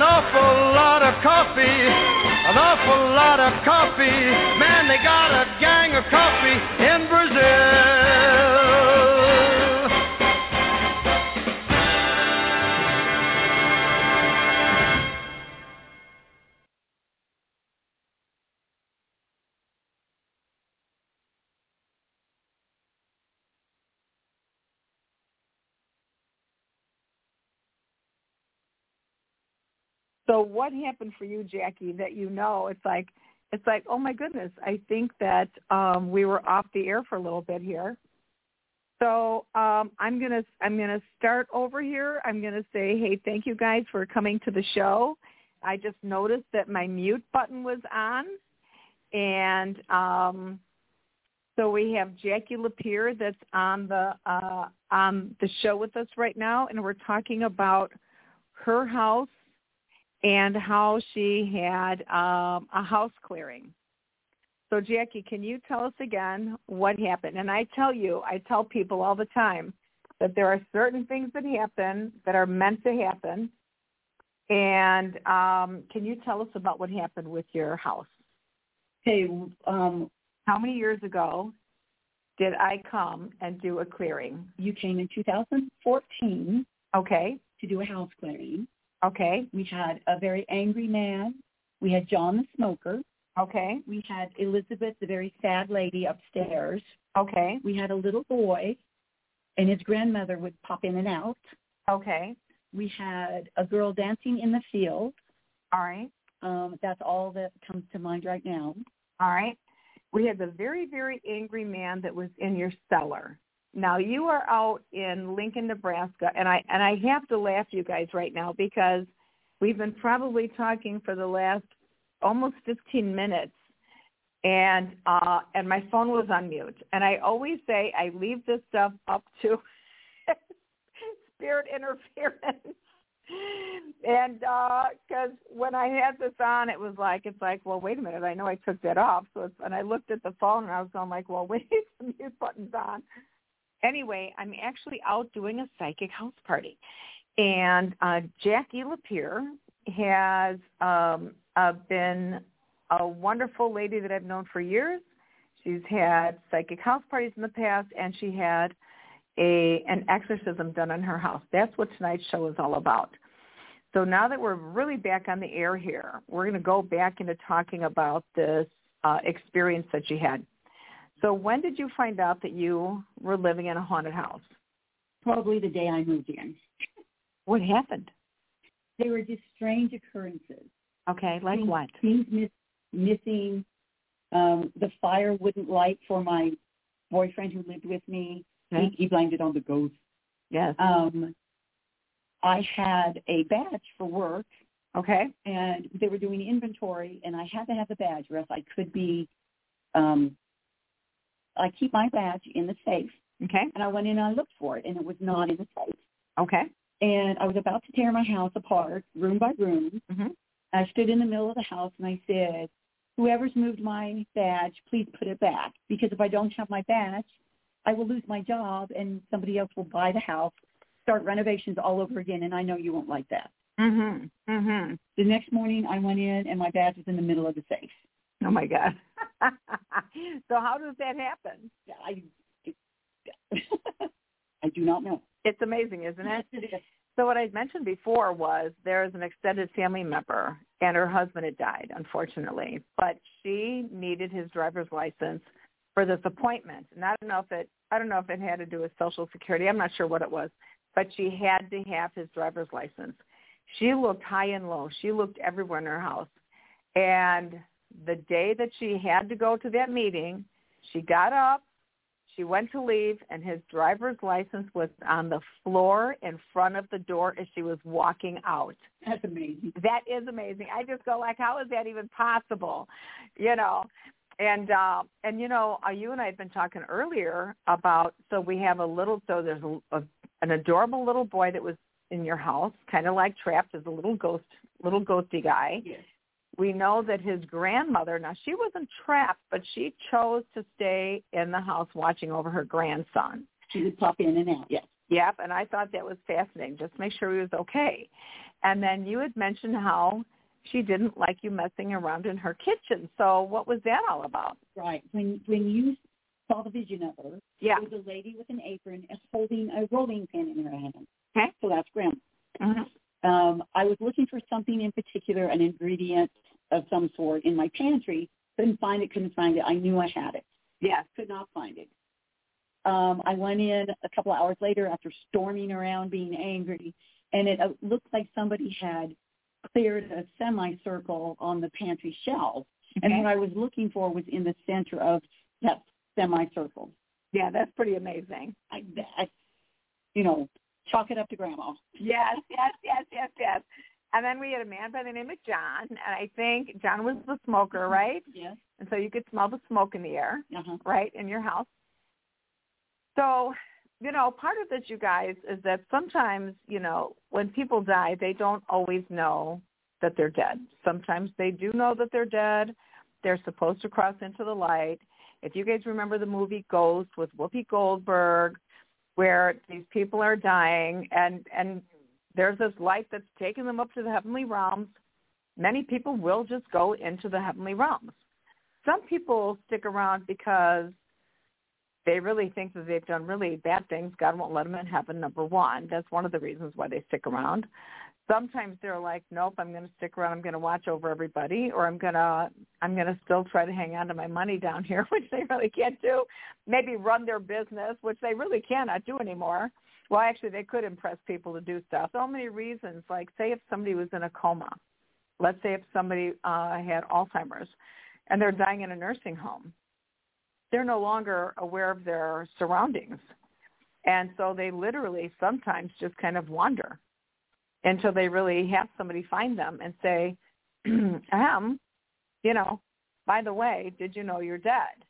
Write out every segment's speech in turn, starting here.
An awful lot of coffee, an awful lot of coffee. Man, they got a gang of coffee in Brazil. So what happened for you, Jackie, that you know it's like it's like, oh my goodness, I think that um we were off the air for a little bit here. So um I'm gonna I'm gonna start over here. I'm gonna say, hey, thank you guys for coming to the show. I just noticed that my mute button was on and um so we have Jackie Lapier that's on the uh on the show with us right now and we're talking about her house and how she had um, a house clearing. So Jackie, can you tell us again what happened? And I tell you, I tell people all the time that there are certain things that happen that are meant to happen. And um, can you tell us about what happened with your house? Okay, um, How many years ago did I come and do a clearing? you came in 2014 Okay, to do a house clearing. Okay, We had a very angry man. We had John the smoker. okay, We had Elizabeth, the very sad lady upstairs. okay, We had a little boy, and his grandmother would pop in and out. okay. We had a girl dancing in the field. All right. Um, that's all that comes to mind right now. All right. We had the very, very angry man that was in your cellar. Now you are out in Lincoln, Nebraska, and I and I have to laugh, you guys, right now because we've been probably talking for the last almost 15 minutes, and uh, and my phone was on mute. And I always say I leave this stuff up to spirit interference and because uh, when I had this on, it was like it's like, well, wait a minute, I know I took that off. So it's, and I looked at the phone and I was going like, well, wait, the mute button's on. Anyway, I'm actually out doing a psychic house party, and uh, Jackie Lapier has um, uh, been a wonderful lady that I've known for years. She's had psychic house parties in the past, and she had a an exorcism done in her house. That's what tonight's show is all about. So now that we're really back on the air here, we're going to go back into talking about this uh, experience that you had. So when did you find out that you were living in a haunted house? Probably the day I moved in. What happened? There were just strange occurrences. Okay, like things, what? Things miss, missing. Um, the fire wouldn't light for my boyfriend who lived with me. Okay. He, he blamed it on the ghost. Yes. Um, I had a badge for work, okay. and they were doing inventory, and I had to have the badge, or else I could be. Um, I keep my badge in the safe, Okay. and I went in and I looked for it, and it was not in the safe. Okay. And I was about to tear my house apart, room by room. hmm I stood in the middle of the house and I said, "Whoever's moved my badge, please put it back, because if I don't have my badge, I will lose my job, and somebody else will buy the house, start renovations all over again, and I know you won't like that." Mhm. Mhm. The next morning, I went in and my badge was in the middle of the safe. Oh my God. so how does that happen? I, I do not know. It's amazing, isn't it? Yes, it is. So what I mentioned before was there's an extended family member and her husband had died, unfortunately, but she needed his driver's license for this appointment. And I don't know if it I don't know if it had to do with social security. I'm not sure what it was, but she had to have his driver's license. She looked high and low. She looked everywhere in her house. And the day that she had to go to that meeting, she got up, she went to leave, and his driver's license was on the floor in front of the door as she was walking out. That's amazing. That is amazing. I just go like, how is that even possible? You know, and uh, and you know, uh, you and I had been talking earlier about. So we have a little. So there's a, a an adorable little boy that was in your house, kind of like trapped as a little ghost, little ghosty guy. Yes. We know that his grandmother, now she wasn't trapped, but she chose to stay in the house watching over her grandson. She would pop in and out. Yes. Yep, and I thought that was fascinating, just to make sure he was okay. And then you had mentioned how she didn't like you messing around in her kitchen. So what was that all about? Right. When when you saw the vision of her, Yeah. it was a lady with an apron and holding a rolling pin in her hand. Okay. So that's grandma. Mm-hmm. Um, I was looking for something in particular, an ingredient of some sort in my pantry. Couldn't find it, couldn't find it. I knew I had it. Yes. Could not find it. Um, I went in a couple of hours later after storming around being angry, and it uh, looked like somebody had cleared a semicircle on the pantry shelf. And what I was looking for was in the center of that semicircle. Yeah, that's pretty amazing. I, I, you know, chalk it up to grandma. Yes, yes, yes, yes, yes. And then we had a man by the name of John, and I think John was the smoker, right? Yes. And so you could smell the smoke in the air, Uh-huh. right, in your house. So, you know, part of this, you guys, is that sometimes, you know, when people die, they don't always know that they're dead. Sometimes they do know that they're dead. They're supposed to cross into the light. If you guys remember the movie Ghost with Whoopi Goldberg, where these people are dying and and there's this light that's taking them up to the heavenly realms, many people will just go into the heavenly realms. Some people stick around because they really think that they've done really bad things. God won't let them in heaven, number one. That's one of the reasons why they stick around. Sometimes they're like, nope, I'm going to stick around. I'm going to watch over everybody, or I'm going to I'm going to still try to hang on to my money down here, which they really can't do. Maybe run their business, which they really cannot do anymore. Well, actually, they could impress people to do stuff. So many reasons. Like, say if somebody was in a coma, let's say if somebody uh, had Alzheimer's, and they're dying in a nursing home, they're no longer aware of their surroundings, and so they literally sometimes just kind of wander until they really have somebody find them and say, "Ahem, you know, by the way, did you know you're dead?"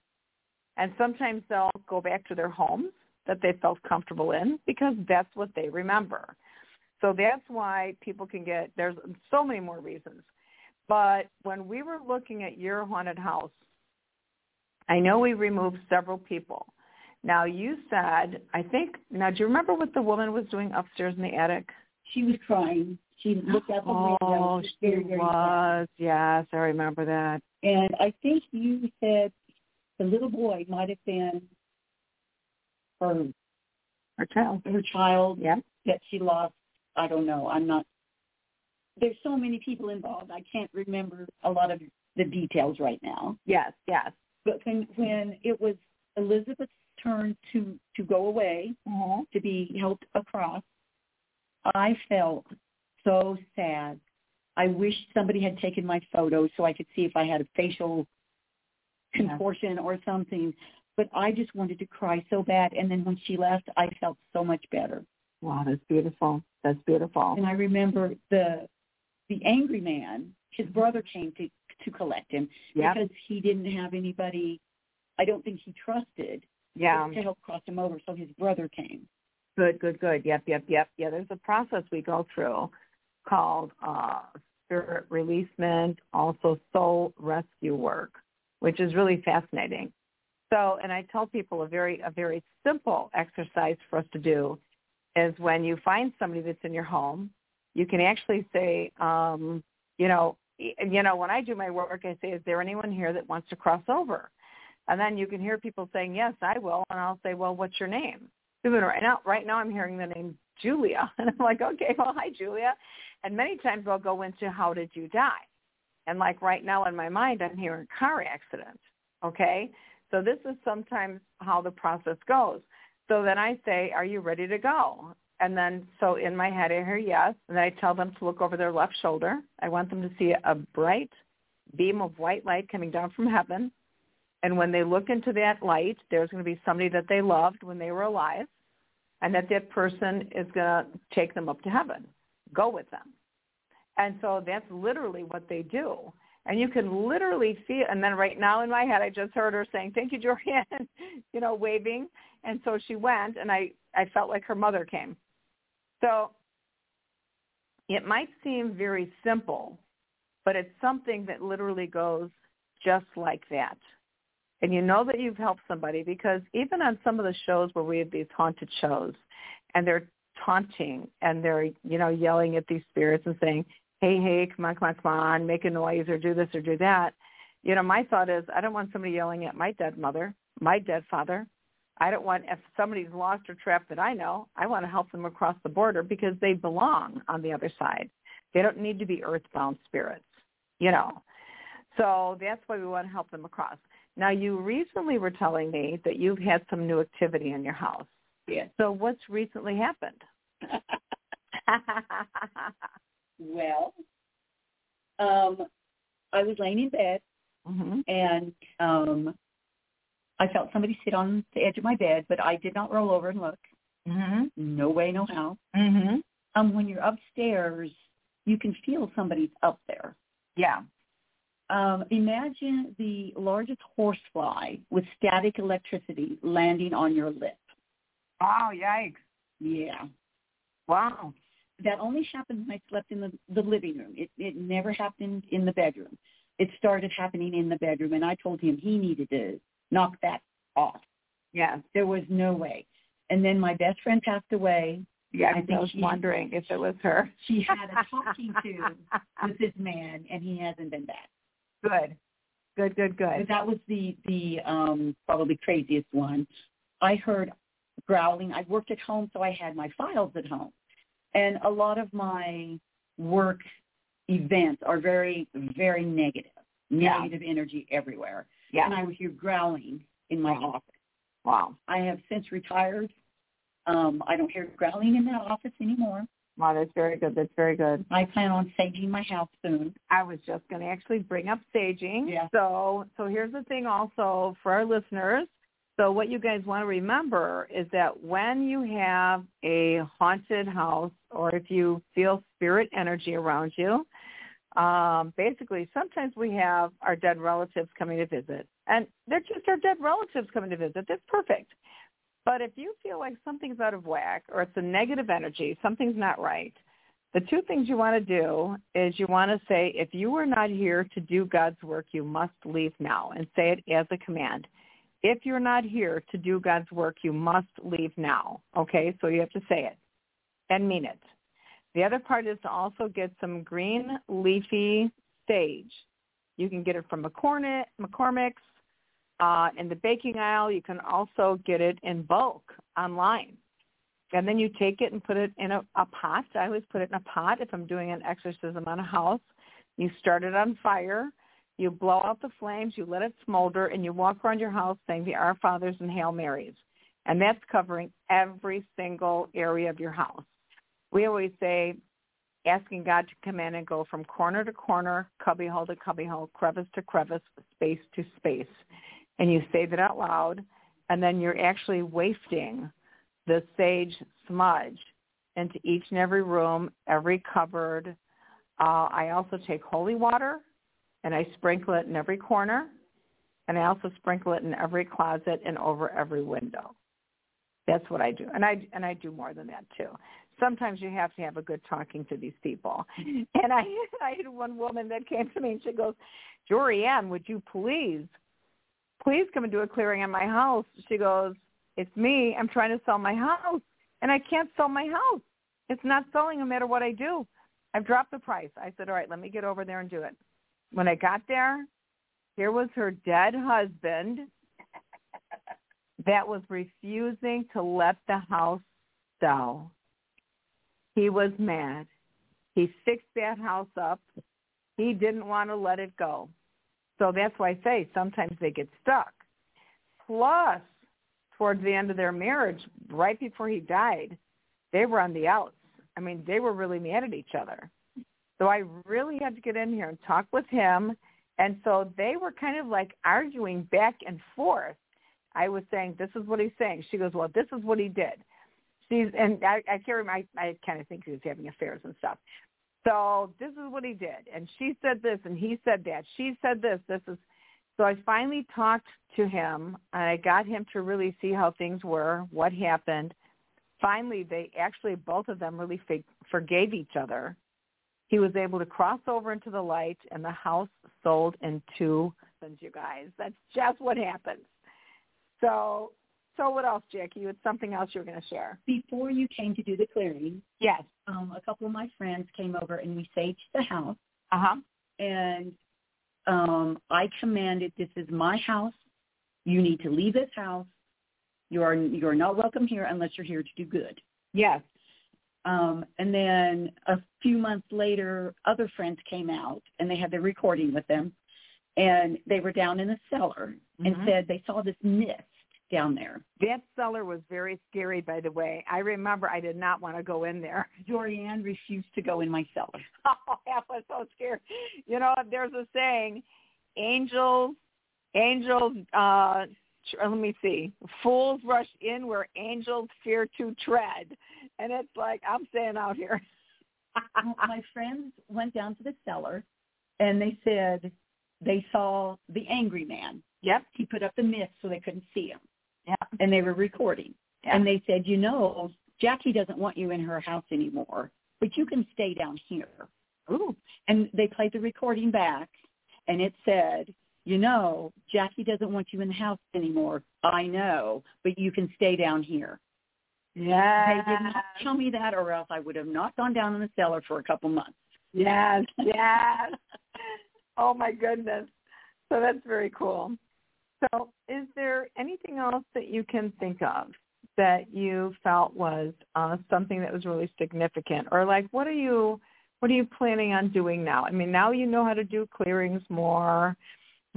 And sometimes they'll go back to their homes that they felt comfortable in because that's what they remember. So that's why people can get, there's so many more reasons. But when we were looking at your haunted house, I know we removed several people. Now you said, I think, now do you remember what the woman was doing upstairs in the attic? She was crying. She looked out the window. Oh, She was very, very sad. Yes, I remember that. And I think you said the little boy might have been her Her child. her child Yeah. that she lost. I don't know. I'm not. There's so many people involved. I can't remember a lot of the details right now. Yes, yes. But when when it was Elizabeth's turn to to go away Mm-hmm. to be helped across, I felt so sad. I wish somebody had taken my photo so I could see if I had a facial Yeah. contortion or something. But I just wanted to cry so bad. And then when she left, I felt so much better. Wow, that's beautiful. That's beautiful. And I remember the the angry man. His brother came to to collect him Yeah. because he didn't have anybody. I don't think he trusted Yeah. to help cross him over. So his brother came. Good, good, good. Yep, yep, yep. Yeah, there's a process we go through called uh, spirit releasement, also soul rescue work, which is really fascinating. So, and I tell people a very, a very simple exercise for us to do is when you find somebody that's in your home, you can actually say, um, you know, you know, when I do my work, I say, is there anyone here that wants to cross over? And then you can hear people saying, yes, I will. And I'll say, well, what's your name? Even right now, right now I'm hearing the name Julia. And I'm like, okay, well, hi, Julia. And many times I'll go into how did you die? And like right now in my mind, I'm hearing car accident. Okay? So this is sometimes how the process goes. So then I say, are you ready to go? And then so in my head I hear yes. And then I tell them to look over their left shoulder. I want them to see a bright beam of white light coming down from heaven. And when they look into that light, there's going to be somebody that they loved when they were alive and that that person is going to take them up to heaven, go with them. And so that's literally what they do. And you can literally see And then right now in my head, I just heard her saying, thank you, Jorian, you know, waving. And so she went and I, I felt like her mother came. So it might seem very simple, but it's something that literally goes just like that. And you know that you've helped somebody because even on some of the shows where we have these haunted shows and they're taunting and they're, you know, yelling at these spirits and saying, hey, hey, come on, come on, come on, make a noise or do this or do that. You know, my thought is I don't want somebody yelling at my dead mother, my dead father. I don't want, if somebody's lost or trapped that I know, I want to help them across the border because they belong on the other side. They don't need to be earthbound spirits, you know. So that's why we want to help them across. Now, you recently were telling me that you've had some new activity in your house. Yes. So what's recently happened? well, um, I was laying in bed hmm and um, I felt somebody sit on the edge of my bed, but I did not roll over and look. hmm No way, no how. hmm Um, when you're upstairs, you can feel somebody's up there. Yeah. Um, imagine the largest horsefly with static electricity landing on your lip. Oh, yikes. Yeah. Wow. That only happened when I slept in the, the living room. It, it never happened in the bedroom. It started happening in the bedroom, and I told him he needed to knock that off. Yeah. There was no way. And then my best friend passed away. Yeah, I I, was she- wondering if it was her. She had a talking to with this man, and he hasn't been back. Good. Good, good, good. that was the the um probably craziest one. I heard growling. I worked at home, so I had my files at home, and a lot of my work events are very very negative, Yeah. negative energy everywhere. Yeah. And I would hear growling in my Wow. office. Wow. I have since retired. Um, I don't hear growling in that office anymore. Wow, that's very good. That's very good. I plan on saging my house soon. I was just going to actually bring up staging. Yeah. So, so here's the thing also for our listeners. So what you guys want to remember is that when you have a haunted house or if you feel spirit energy around you, um, basically sometimes we have our dead relatives coming to visit. And they're just our dead relatives coming to visit. That's perfect. But if you feel like something's out of whack or it's a negative energy, something's not right, The two things you want to do is you want to say, if you are not here to do God's work, you must leave now, and say it as a command. If you're not here to do God's work, you must leave now. Okay, so you have to say it and mean it. The other part is to also get some green leafy sage. You can get it from McCormick's. Uh, in the baking aisle, you can also get it in bulk online. And then you take it and put it in a, a pot. I always put it in a pot if I'm doing an exorcism on a house. You start it on fire. You blow out the flames. You let it smolder, and you walk around your house saying the Our Fathers and Hail Marys. And that's covering every single area of your house. We always say asking God to come in and go from corner to corner, cubbyhole to cubbyhole, crevice to crevice, space to space. And you say that out loud, and then you're actually wafting the sage smudge into each and every room, every cupboard. Uh, I also take holy water, and I sprinkle it in every corner, and I also sprinkle it in every closet and over every window. That's what I do, and I and I do more than that too sometimes you have to have a good talking to these people. And I I had one woman that came to me and she goes, Jorianne, would you please, please come and do a clearing on my house? She goes, It's me. I'm trying to sell my house and I can't sell my house. It's not selling no matter what I do. I've dropped the price. I said, All right, let me get over there and do it. When I got there, here was her dead husband that was refusing to let the house sell. He was mad. He fixed that house up. He didn't want to let it go. So that's why I say sometimes they get stuck. Plus, towards the end of their marriage, right before he died, they were on the outs. I mean, they were really mad at each other. So I really had to get in here and talk with him. And so they were kind of like arguing back and forth. I was saying, this is what he's saying. She goes, well, this is what he did she's and I, I can't remember. I, I kind of think he was having affairs and stuff. So this is what he did, and she said this, and he said that. She said this. This is. So I finally talked to him, and I got him to really see how things were, what happened. Finally, they actually both of them really forgave each other. He was able to cross over into the light, and the house sold in two. You guys, that's just what happens. So so what else, Jackie? It's something else you were going to share. Before you came to do the clearing, yes, um, a couple of my friends came over and we saged the house. Uh huh. And um, I commanded, "This is my house. You need to leave this house. You are you are not welcome here unless you're here to do good." Yes. Um, and then a few months later, other friends came out and they had their recording with them, and they were down in the cellar mm-hmm. and said they saw this mist down there. That cellar was very scary, by the way. I remember I did not want to go in there. Jorianne refused to go in my cellar. Oh, that was so scary. You know, there's a saying, angels, angels, uh, let me see, fools rush in where angels fear to tread. And it's like, I'm staying out here. my friends went down to the cellar and they said they saw the angry man. Yep. He put up the mist so they couldn't see him. Yeah. And they were recording. Yeah. And they said, you know, Jackie doesn't want you in her house anymore, but you can stay down here. Ooh. And they played the recording back, and it said, you know, Jackie doesn't want you in the house anymore. I know, but you can stay down here. Yeah. They did not tell me that, or else I would have not gone down in the cellar for a couple months. Yes, yes. oh my goodness. So that's very cool. So is there anything else that you can think of that you felt was uh, something that was really significant? Or like what are you what are you planning on doing now? I mean, now you know how to do clearings more.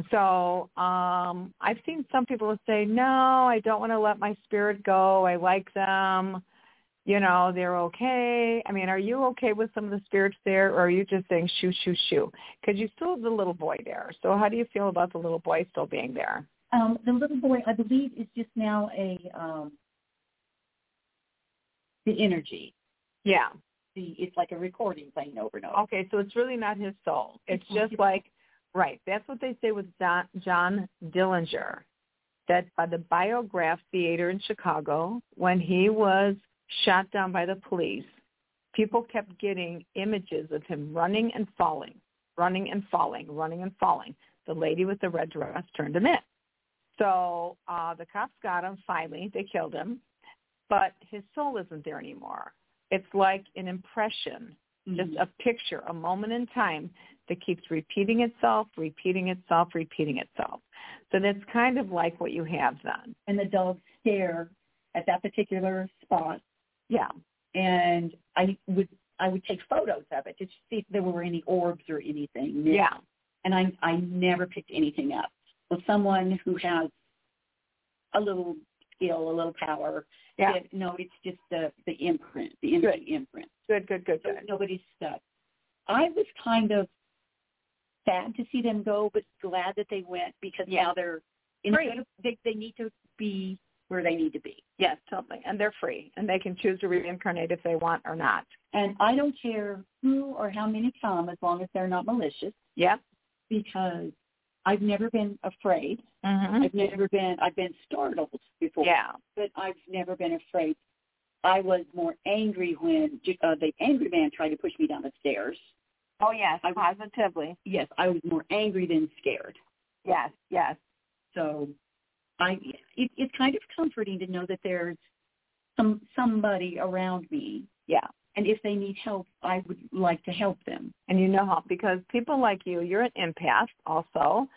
So um, I've seen some people say, no, I don't want to let my spirit go. I like them. You know, they're okay. I mean, are you okay with some of the spirits there, or are you just saying shoo, shoo, shoo? Because you still have the little boy there. So how do you feel about the little boy still being there? Um, the little boy, I believe, is just now a um, the energy. Yeah. The it's like a recording playing over and over. Okay, so it's really not his soul. It's, it's just like right. That's what they say with John, John Dillinger, that by the Biograph Theater in Chicago, when he was shot down by the police, people kept getting images of him running and falling, running and falling, running and falling. The lady with the red dress turned him in. So uh, the cops got him. Finally, they killed him, but his soul isn't there anymore. It's like an impression, mm-hmm. just a picture, a moment in time that keeps repeating itself, repeating itself, repeating itself. So that's kind of like what you have then. And the dog stare at that particular spot. Yeah. And I would I would take photos of it to see if there were any orbs or anything. Yeah. And I I never picked anything up. So someone who has a little skill, a little power. Yeah. Said, no, it's just the the imprint, the energy good. imprint. Good, good, good, good. So nobody's stuck. I was kind of sad to see them go, but glad that they went because yeah. now they're instead of, they they need to be where they need to be. Yes, totally. And they're free, and they can choose to reincarnate if they want or not. And I don't care who or how many come, as long as they're not malicious. Yeah. Because I've never been afraid. Mm-hmm. I've never been. I've been startled before. Yeah. But I've never been afraid. I was more angry when uh, the angry man tried to push me down the stairs. Oh yes, I was, positively. Yes, I was more angry than scared. Yes, yes. So, I it, it's kind of comforting to know that there's some somebody around me. Yeah. And if they need help, I would like to help them. And you know how because people like you, you're an empath also.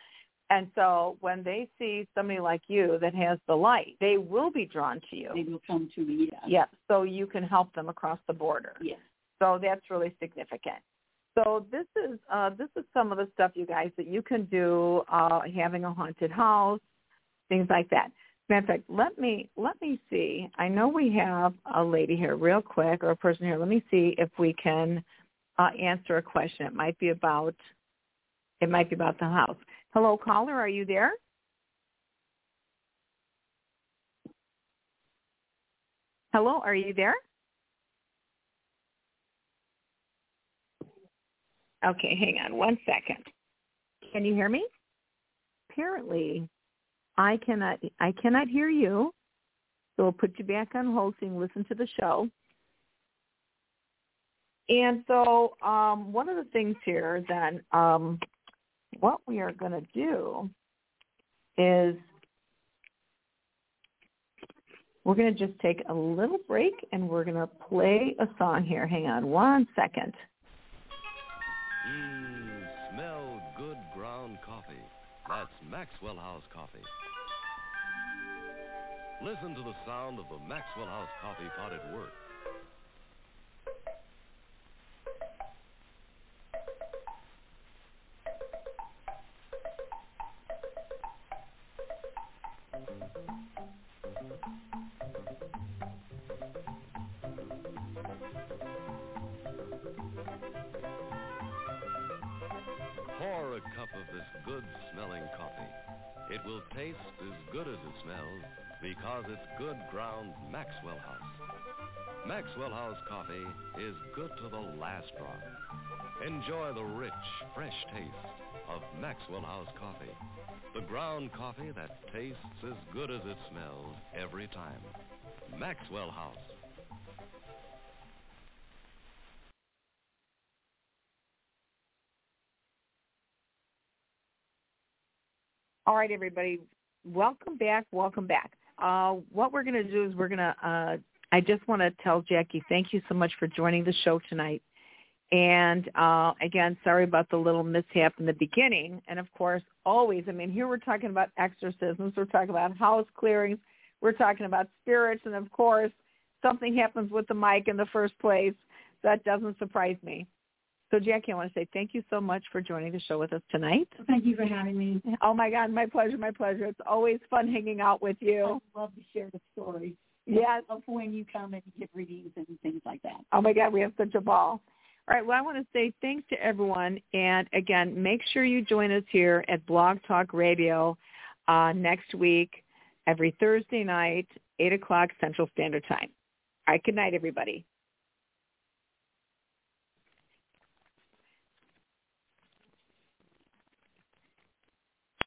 And so when they see somebody like you that has the light, they will be drawn to you. They will come to me. Yes. Yeah. So you can help them across the border. Yes. So that's really significant. So this is uh, this is some of the stuff, you guys, that you can do uh, having a haunted house, things like that. Matter of fact, let me let me see. I know we have a lady here, real quick, or a person here. Let me see if we can uh, answer a question. It might be about it might be about the house. Hello, caller. Are you there? Hello, are you there? Okay, hang on one second. Can you hear me? Apparently, I cannot. I cannot hear you. So we'll put you back on hold so you can listen to the show. And so um, one of the things here then, um, what we are going to do is we're going to just take a little break and we're going to play a song here. Hang on one second. Mmm, That's Maxwell House coffee. Listen to the sound of the Maxwell House coffee pot at work. Pour a cup of this good-smelling coffee. It will taste as good as it smells because it's good ground Maxwell House. Maxwell House coffee is good to the last drop. Enjoy the rich, fresh taste of Maxwell House coffee. The ground coffee that tastes as good as it smells every time. Maxwell House. All right, everybody. Welcome back. Welcome back. Uh, what we're going to do is we're going to, uh, I just want to tell Jackie, thank you so much for joining the show tonight. And uh, again, sorry about the little mishap in the beginning. And of course, always, I mean, here we're talking about exorcisms. We're talking about house clearings. We're talking about spirits. And of course, something happens with the mic in the first place. That doesn't surprise me. So Jackie, I want to say thank you so much for joining the show with us tonight. Thank you for having me. Oh my God, my pleasure, my pleasure. It's always fun hanging out with you. I love to share the stories. Yes. Of when you come and give readings and things like that. Oh my God, we have such a ball. All right, well, I want to say thanks to everyone. And again, make sure you join us here at Blog Talk Radio uh, next week, every Thursday night, 8 o'clock Central Standard Time. All right, good night, everybody.